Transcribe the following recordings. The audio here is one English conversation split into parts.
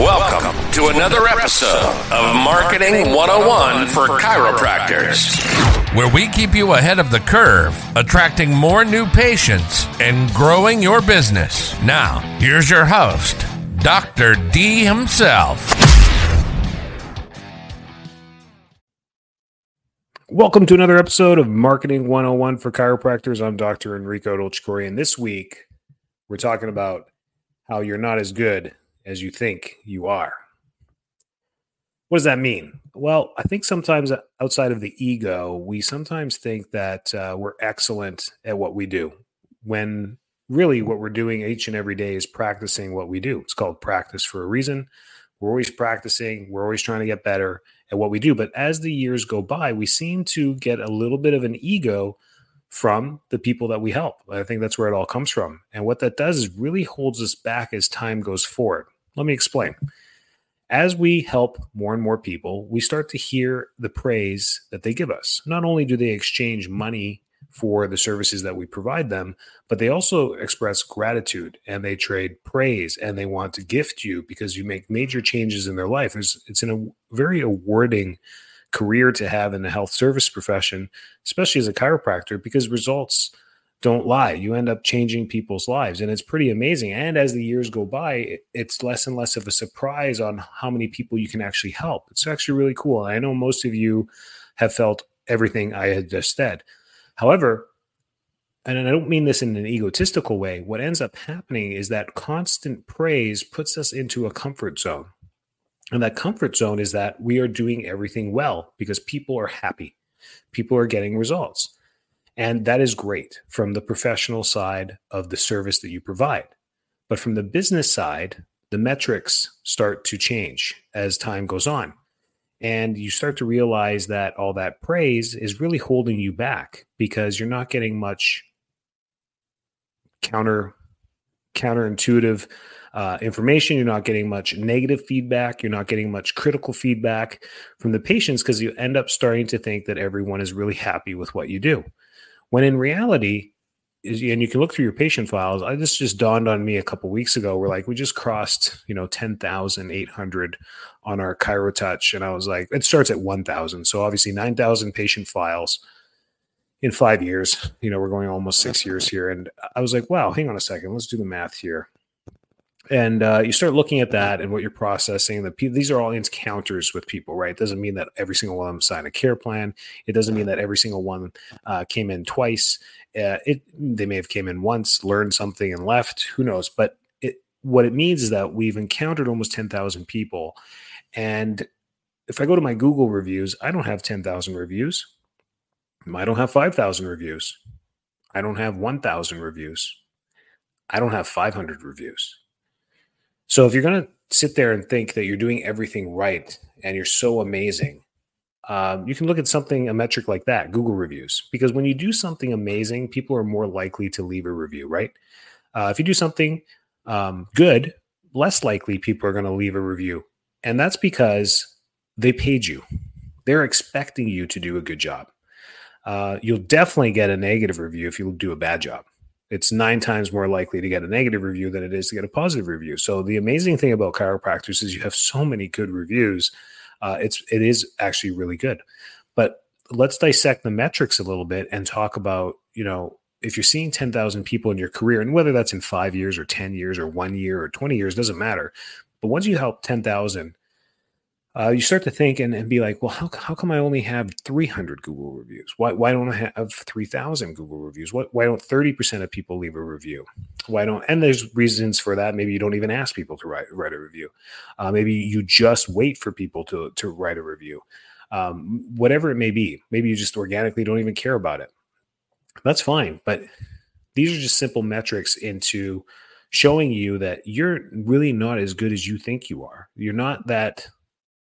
Welcome to another episode of Marketing 101 for Chiropractors, where we keep you ahead of the curve, attracting more new patients and growing your business. Now, here's your host, Dr. D himself. Welcome to another episode of Marketing 101 for Chiropractors. I'm Dr. Enrico Dolcecore, and this week we're talking about how you're not as good as you think you are. What does that mean? Well, I think sometimes outside of the ego, we sometimes think that uh, we're excellent at what we do when really what we're doing each and every day is practicing what we do. It's called practice for a reason. We're always practicing, we're always trying to get better at what we do. But as the years go by, we seem to get a little bit of an ego from the people that we help. I think that's where it all comes from. And what that does is really holds us back as time goes forward. Let me explain. As we help more and more people, we start to hear the praise that they give us. Not only do they exchange money for the services that we provide them, but they also express gratitude and they trade praise and they want to gift you because you make major changes in their life. It's, it's in a very awarding career to have in the health service profession, especially as a chiropractor, because results don't lie. You end up changing people's lives, and it's pretty amazing. And as the years go by, it's less and less of a surprise on how many people you can actually help. It's actually really cool. I know most of you have felt everything I had just said. However, and I don't mean this in an egotistical way, what ends up happening is that constant praise puts us into a comfort zone. And that comfort zone is that we are doing everything well because people are happy, people are getting results. And that is great from the professional side of the service that you provide. But from the business side, the metrics start to change as time goes on. And you start to realize that all that praise is really holding you back because you're not getting much counter counterintuitive uh, information. You're not getting much negative feedback. You're not getting much critical feedback from the patients because you end up starting to think that everyone is really happy with what you do. When in reality, and you can look through your patient files. I this just dawned on me a couple weeks ago. We're like, we just crossed, you know, ten thousand eight hundred on our ChiroTouch, and I was like, it starts at one thousand. So obviously, nine thousand patient files in five years. You know, we're going almost six years here, and I was like, wow, hang on a second, let's do the math here and uh, you start looking at that and what you're processing. The these are all encounters with people, right? It doesn't mean that every single one of them signed a care plan. It doesn't mean that every single one uh, came in twice. Uh, it they may have came in once, learned something, and left. Who knows? But it what it means is that we've encountered almost ten thousand people, and if I go to my Google reviews, I don't have ten thousand reviews. I don't have five thousand reviews. I don't have one thousand reviews. I don't have five hundred reviews. So if you're going to sit there and think that you're doing everything right and you're so amazing, um, you can look at something, a metric like that, Google reviews, because when you do something amazing, people are more likely to leave a review, right? Uh, if you do something um, good, less likely people are going to leave a review. And that's because they paid you. They're expecting you to do a good job. Uh, you'll definitely get a negative review if you do a bad job it's nine times more likely to get a negative review than it is to get a positive review. So the amazing thing about chiropractors is you have so many good reviews. Uh, it's it is actually really good. But let's dissect the metrics a little bit and talk about you know if you're seeing 10,000 people in your career and whether that's in 5 years or 10 years or 1 year or 20 years doesn't matter but once you help 10,000 uh, you start to think and, and be like, well, how, how come I only have 300 Google reviews? Why, why don't I have 3,000 Google reviews? What, why don't 30% of people leave a review? Why don't, and there's reasons for that. Maybe you don't even ask people to write, write a review. Uh, maybe you just wait for people to, to write a review. Um, whatever it may be, maybe you just organically don't even care about it. That's fine. But these are just simple metrics into showing you that you're really not as good as you think you are. You're not that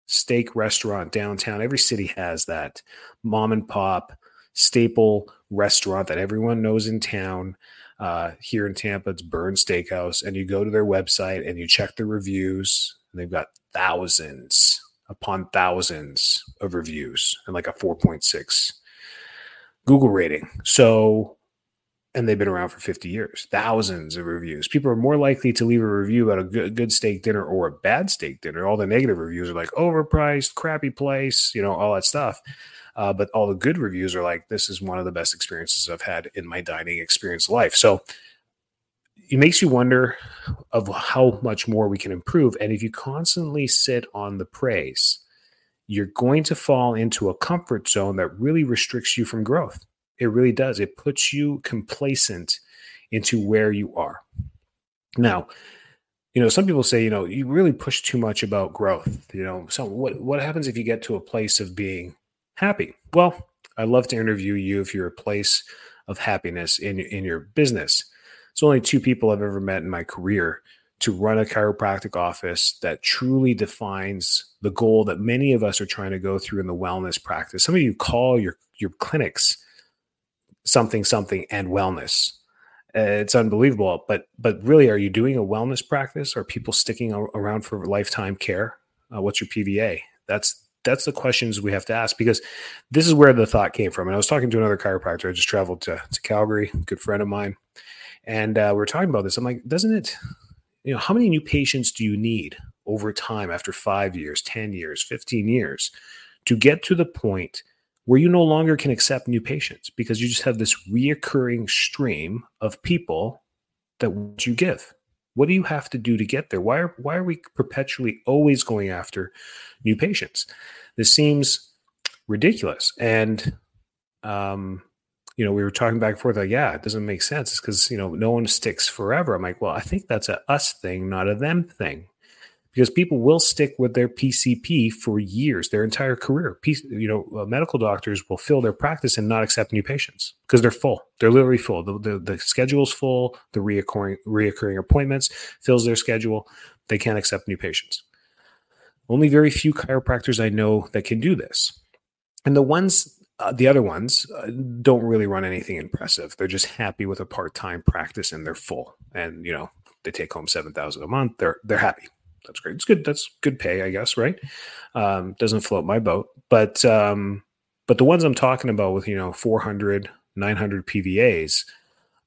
steak restaurant downtown. Every city has that mom and pop staple restaurant that everyone knows in town. Uh, here in Tampa, it's Bern's Steakhouse, and you go to their website and you check the reviews, and they've got thousands upon thousands of reviews and like a 4.6 Google rating. So and they've been around for 50 years, thousands of reviews. People are more likely to leave a review about a good, good steak dinner or a bad steak dinner. All the negative reviews are like overpriced, crappy place, you know, all that stuff. Uh, but all the good reviews are like, this is one of the best experiences I've had in my dining experience life. So it makes you wonder of how much more we can improve. And if you constantly sit on the praise, you're going to fall into a comfort zone that really restricts you from growth. It really does. It puts you complacent into where you are. Now, you know, some people say, you know, you really push too much about growth. You know, so what what happens if you get to a place of being happy? Well, I'd love to interview you if you're a place of happiness in in your business. It's only two people I've ever met in my career to run a chiropractic office that truly defines the goal that many of us are trying to go through in the wellness practice. Some of you call your your clinics something something and wellness. Uh, it's unbelievable but but really are you doing a wellness practice? Are people sticking around for lifetime care? Uh, what's your pva that's that's the questions we have to ask because this is where the thought came from. And i was talking to another chiropractor. I just traveled to, to calgary good friend of mine. And uh, we are talking about this. I'm like doesn't it you know how many new patients do you need over time after five years 10 years 15 years to get to the point where you no longer can accept new patients because you just have this reoccurring stream of people that you give. What do you have to do to get there? Why are why are we perpetually always going after new patients? This seems ridiculous. And um, you know, we were talking back and forth like, yeah, it doesn't make sense. It's because you know no one sticks forever. I'm like, well, I think that's a us thing, not a them thing because people will stick with their PCP for years, their entire career. you know, uh, medical doctors will fill their practice and not accept new patients because they're full. They're literally full. The, the, the schedule's full. The reoccurring reoccurring appointments fills their schedule. They can't accept new patients. Only very few chiropractors I know that can do this, and the ones. Uh, the other ones uh, don't really run anything impressive. They're just happy with a part-time practice and they're full. And you know, they take home 7000 a month. They're they're happy that's great. It's good. That's good pay, I guess, right? Um, doesn't float my boat, but um, but the ones I'm talking about with you know 400, 900 PVAs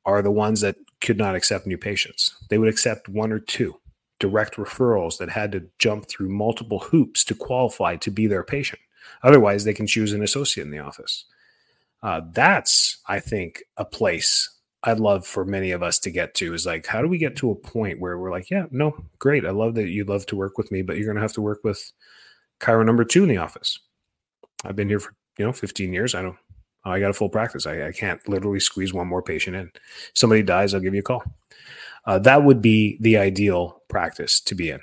are the ones that could not accept new patients. They would accept one or two direct referrals that had to jump through multiple hoops to qualify to be their patient. Otherwise, they can choose an associate in the office. Uh, that's, I think, a place I'd love for many of us to get to is like, how do we get to a point where we're like, yeah, no, great. I love that you'd love to work with me, but you're going to have to work with chiro number two in the office. I've been here for, you know, 15 years. I don't, I got a full practice. I, I can't literally squeeze one more patient in. Somebody dies, I'll give you a call. Uh, that would be the ideal practice to be in.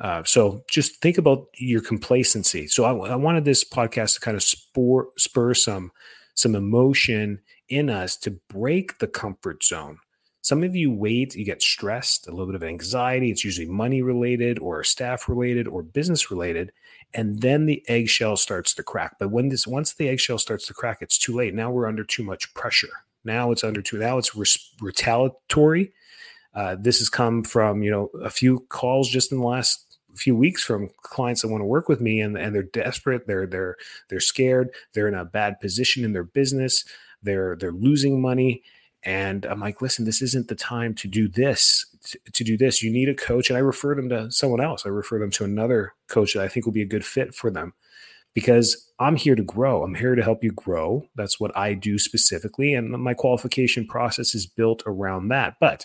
Uh, so just think about your complacency. So I, I wanted this podcast to kind of spur, spur some some emotion in us to break the comfort zone. Some of you wait, you get stressed, a little bit of anxiety. It's usually money related or staff related or business related. And then the eggshell starts to crack. But when this, once the eggshell starts to crack, it's too late. Now we're under too much pressure. Now it's under too, now it's retaliatory. Uh, this has come from, you know, a few calls just in the last few weeks from clients that want to work with me and, and they're desperate. They're, they're, they're scared. They're in a bad position in their business they're they're losing money and i'm like listen this isn't the time to do this to, to, do this. You need a coach and i refer them to someone else. I refer them to another coach that i think will be a good fit for them because i'm here to grow. I'm here to help you grow. That's what i do specifically and my qualification process is built around that. But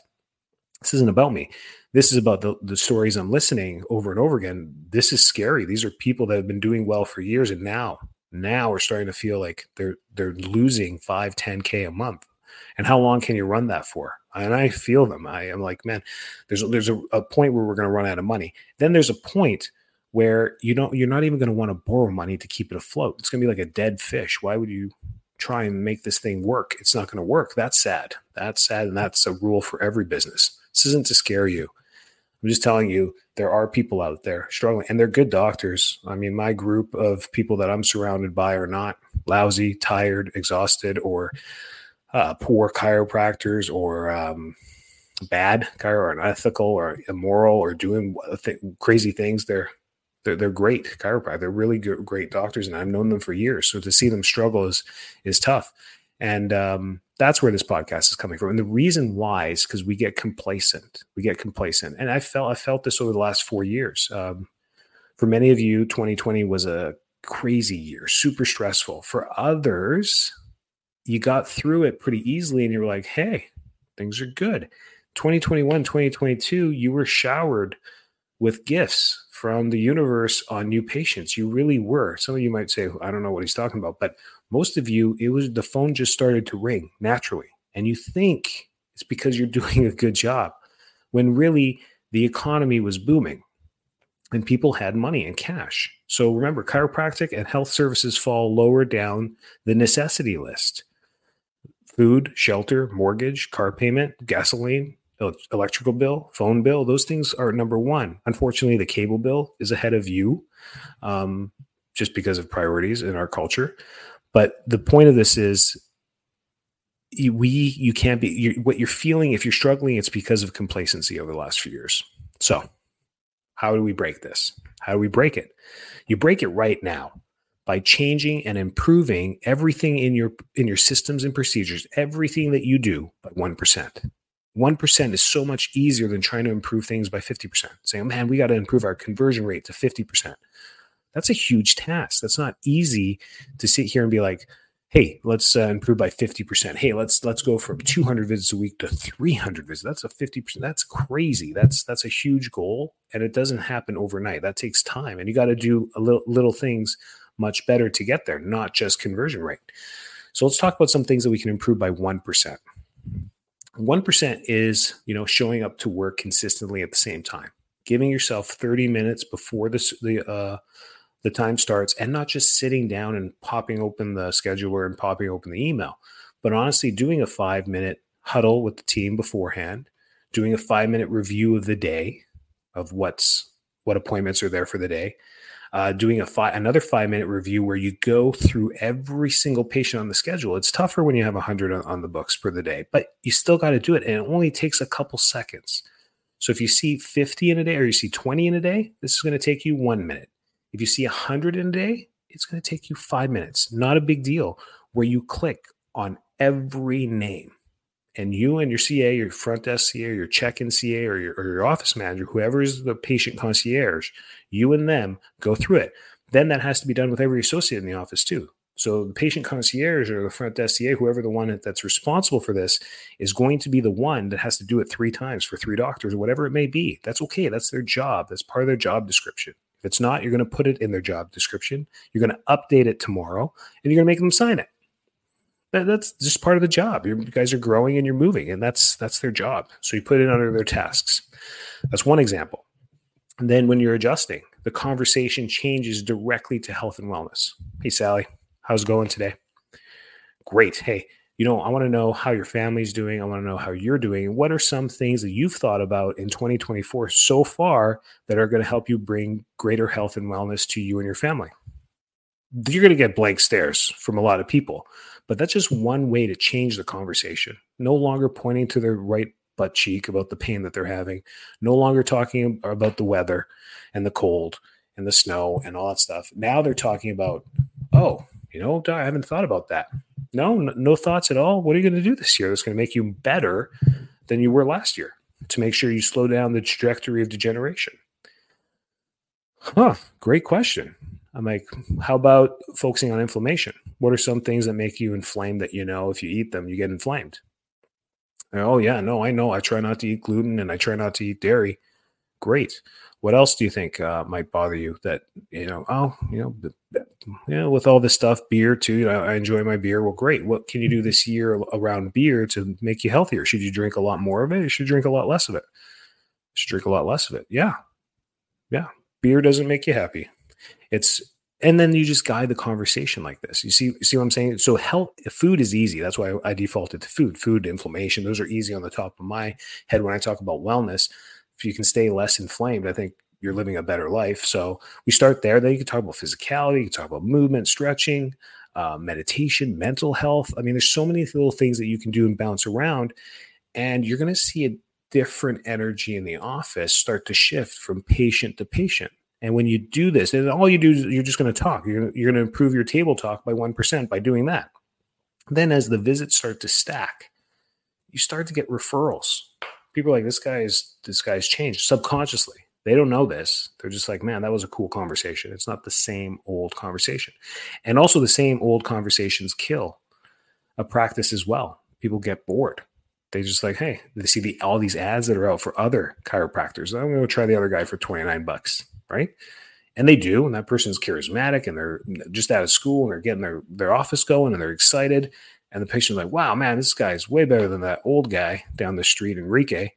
this isn't about me. This is about the, the stories i'm listening over and over again. This is scary. These are people that have been doing well for years and now now we're starting to feel like they're they're losing 5 10k a month. And how long can you run that for? And i feel them. I am like man there's there's a, a point where we're going to run out of money. Then there's a point where you don't you're not even going to want to borrow money to keep it afloat. It's going to be like a dead fish. Why would you try and make this thing work? It's not going to work. That's sad. That's sad and that's a rule for every business. This isn't to scare you I'm just telling you, there are people out there struggling, and they're good doctors. I mean, my group of people that I'm surrounded by are not lousy, tired, exhausted, or uh, poor chiropractors, or um, bad chiro, or unethical, or immoral, or doing th- crazy things. They're they're, they're great chiropractors. They're really good, great doctors, and I've known them for years. So to see them struggle is is tough. And um, that's where this podcast is coming from. And the reason why is because we get complacent. We get complacent. And I felt I felt this over the last four years. Um, for many of you, 2020 was a crazy year, super stressful. For others, you got through it pretty easily and you're like, hey, things are good. 2021, 2022, you were showered with gifts from the universe on new patients. You really were. Some of you might say, I don't know what he's talking about, but most of you, it was the phone just started to ring naturally. And you think it's because you're doing a good job when really the economy was booming and people had money and cash. So remember, chiropractic and health services fall lower down the necessity list food, shelter, mortgage, car payment, gasoline, electrical bill, phone bill, those things are number one. Unfortunately, the cable bill is ahead of you um, just because of priorities in our culture. But the point of this is we you can't be you're, what you're feeling if you're struggling it's because of complacency over the last few years. So how do we break this? How do we break it? You break it right now by changing and improving everything in your in your systems and procedures everything that you do by 1% 1% is so much easier than trying to improve things by 50% saying man we got to improve our conversion rate to 50% that's a huge task. That's not easy to sit here and be like, hey, let's uh, improve by 50%. Hey, let's let's go from 200 visits a week to 300 visits. That's a 50%. That's crazy. That's that's a huge goal and it doesn't happen overnight. That takes time and you got to do a little little things much better to get there, not just conversion rate. So let's talk about some things that we can improve by 1%. 1% is, you know, showing up to work consistently at the same time. Giving yourself 30 minutes before the the uh the time starts and not just sitting down and popping open the scheduler and popping open the email, but honestly doing a five minute huddle with the team beforehand, doing a five minute review of the day of what's what appointments are there for the day, uh, doing a five another five minute review where you go through every single patient on the schedule. It's tougher when you have 100 on, on the books for the day, but you still got to do it, and it only takes a couple seconds. So if you see 50 in a day or you see 20 in a day, this is going to take you one minute. If you see 100 in a day, it's going to take you five minutes. Not a big deal where you click on every name. And you and your CA, your front desk CA, your check in CA, or your, or your office manager, whoever is the patient concierge, you and them go through it. Then that has to be done with every associate in the office too. So the patient concierge or the front desk CA, whoever the one that's responsible for this, is going to be the one that has to do it three times for three doctors or whatever it may be. That's okay. That's their job. That's part of their job description. If it's not, you're going to put it in their job description. You're going to update it tomorrow, and you're going to make them sign it. That, that's just part of the job. you guys are growing and you're moving, and that's that's their job. So you put it under their tasks. That's one example. And then when you're adjusting, the conversation changes directly to health and wellness. Hey, Sally, how's it going today? Great. Hey, you know, I want to know how your family's doing. I want to know how you're doing. What are some things that you've thought about in 2024 so far that are going to help you bring greater health and wellness to you and your family? You're going to get blank stares from a lot of people, but that's just one way to change the conversation. No longer pointing to their right butt cheek about the pain that they're having, no longer talking about the weather and the cold and the snow and all that stuff. Now they're talking about, oh, you know, I haven't thought about that. No, no thoughts at all. What are you going to do this year that's going to make you better than you were last year to make sure you slow down the trajectory of degeneration? Huh, great question. I'm like, how about focusing on inflammation? What are some things that make you inflamed that you know if you eat them, you get inflamed? Oh, yeah, no, I know. I try not to eat gluten and I try not to eat dairy. Great. What else do you think uh, might bother you? That you know, oh, you know, you know, with all this stuff, beer too. You know, I enjoy my beer. Well, great. What can you do this year around beer to make you healthier? Should you drink a lot more of it? Or should you drink a lot less of it? should drink a lot less of it. Yeah, yeah. Beer doesn't make you happy. It's and then you just guide the conversation like this. You see, you see what I'm saying? So health, food is easy. That's why I defaulted to food. Food, inflammation, those are easy on the top of my head when I talk about wellness if you can stay less inflamed, I think you're living a better life. So we start there. Then you can talk about physicality, you can talk about movement, stretching, uh, meditation, mental health. I mean, there's so many little things that you can do and bounce around, and you're going to see a different energy in the office start to shift from patient to patient. And when you do this, and all you do is you're just going to talk. You're, you're going to improve your table talk by 1% by doing that. Then, as the visits start to stack, you start to get referrals. People are like, this guy's this guy's changed subconsciously. They don't know this. They're just like, man, that was a cool conversation. It's not the same old conversation. And also, the same old conversations kill a practice as well. People get bored. They just like, hey, they see the all these ads that are out for other chiropractors. I'm going to try the other guy for 29 bucks, right? And they do, and that person's charismatic and they're just out of school and they're getting their, their office going and they're excited. And the patient's like, wow, man, this guy's way better than that old guy down the street, Enrique.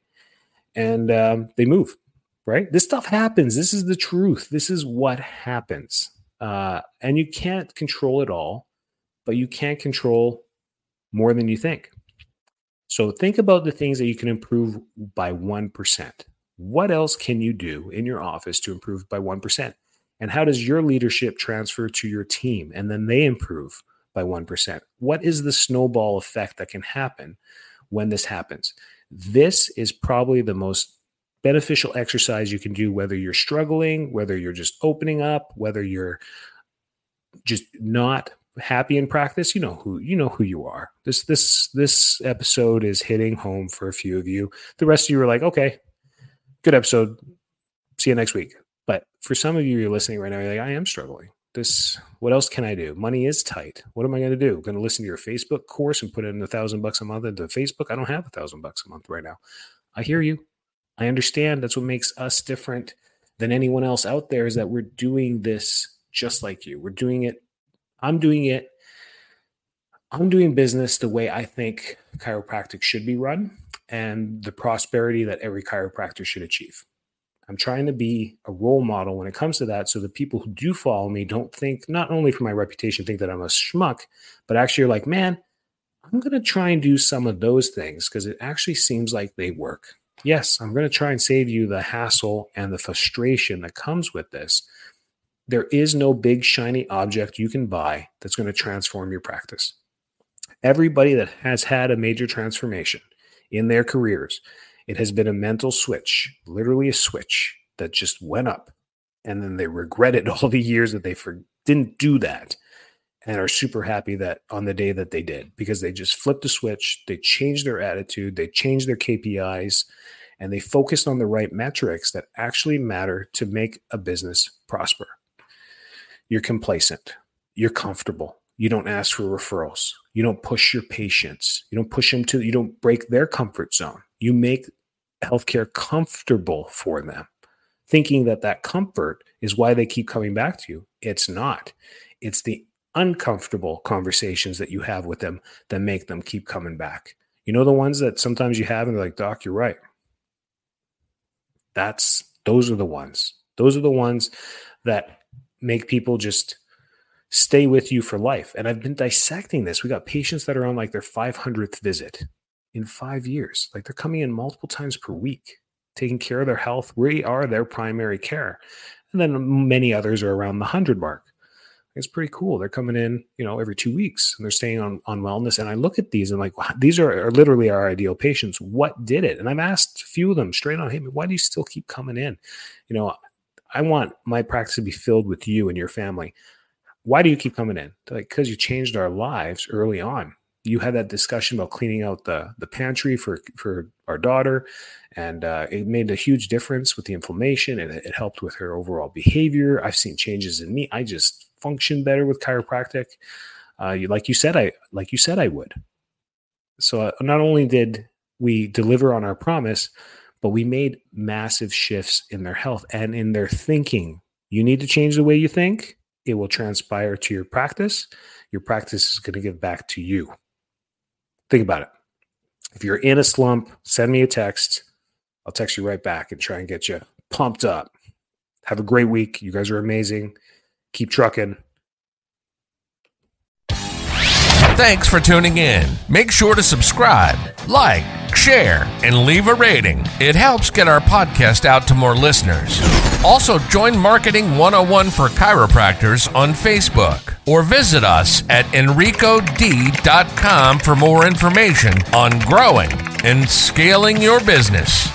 And um, they move right? This stuff happens. This is the truth. This is what happens. Uh, and you can't control it all, but you can't control more than you think. So think about the things that you can improve by 1%. What else can you do in your office to improve by 1%? And how does your leadership transfer to your team and then they improve by 1%? What is the snowball effect that can happen when this happens? This is probably the most beneficial exercise you can do, whether you're struggling, whether you're just opening up, whether you're just not happy in practice you know who you know who you are. This this this episode is hitting home for a few of you. The rest of you are like okay good episode. See you next week. But for some of you you're listening right now you're like i am struggling this what else can i do money is tight what am i going to do going to listen to your facebook course and put in a thousand bucks a month into facebook i don't have a thousand bucks a month right now i hear you I understand that's what makes us different than anyone else out there is that we're doing this just like you. We're doing it. I'm doing it. I'm doing business the way I think chiropractic should be run and the prosperity that every chiropractor should achieve. I'm trying to be a role model when it comes to that so the people who do follow me don't think, not only for my reputation, think that I'm a schmuck, but actually are like, man, I'm going to try and do some of those things because it actually seems like they work yes, I'm going to try and save you the hassle and the frustration that comes with this. There is no big shiny object you can buy that's going to transform your practice. Everybody that has had a major transformation in their careers, it has been a mental switch, literally a switch that just went up. And then they regretted all the years that they for, didn't do that and are super happy that on the day that they did because they just flipped the switch, they changed their attitude, they changed their KPIs, and they focused on the right metrics that actually matter to make a business prosper. You're complacent, you're comfortable, you don't ask for referrals, you don't push your patients, you don't push them to, you don't break their comfort zone. You make healthcare comfortable for them, thinking that that comfort is why they keep coming back to you. It's not. It's the uncomfortable conversations that you have with them that make them keep coming back. You know, the ones that sometimes you have and they're like, Doc, you're right. That's those are the ones. Those are the ones that make people just stay with you for life. And I've been dissecting this. We got patients that are on like their 500th visit in five years. Like they're coming in multiple times per week, taking care of their health. We are their primary care. And then many others are around the 100 mark it's pretty cool. They're coming in, you know, every two weeks and they're staying on, on wellness. And I look at these and like, wow, these are, are, literally our ideal patients. What did it? And I've asked a few of them straight on, hey, why do you still keep coming in? You know, I want my practice to be filled with you and your family. Why do you keep coming in? They're like, because you changed our lives early on. You had that discussion about cleaning out the the pantry for for our daughter, and uh, it made a huge difference with the inflammation, and it, it helped with her overall behavior. I've seen changes in me. I just function better with chiropractic. Uh, you, like you said, I like you said I would. So uh, not only did we deliver on our promise, but we made massive shifts in their health and in their thinking. You need to change the way you think. It will transpire to your practice. Your practice is going to give back to you. Think about it. If you're in a slump, send me a text. I'll text you right back and try and get you pumped up. Have a great week. You guys are amazing keep trucking. Thanks for tuning in. Make sure to subscribe, like, share, and leave a rating. It helps get our podcast out to more listeners. Also, join Marketing 101 for Chiropractors on Facebook or visit us at enricod.com for more information on growing and scaling your business.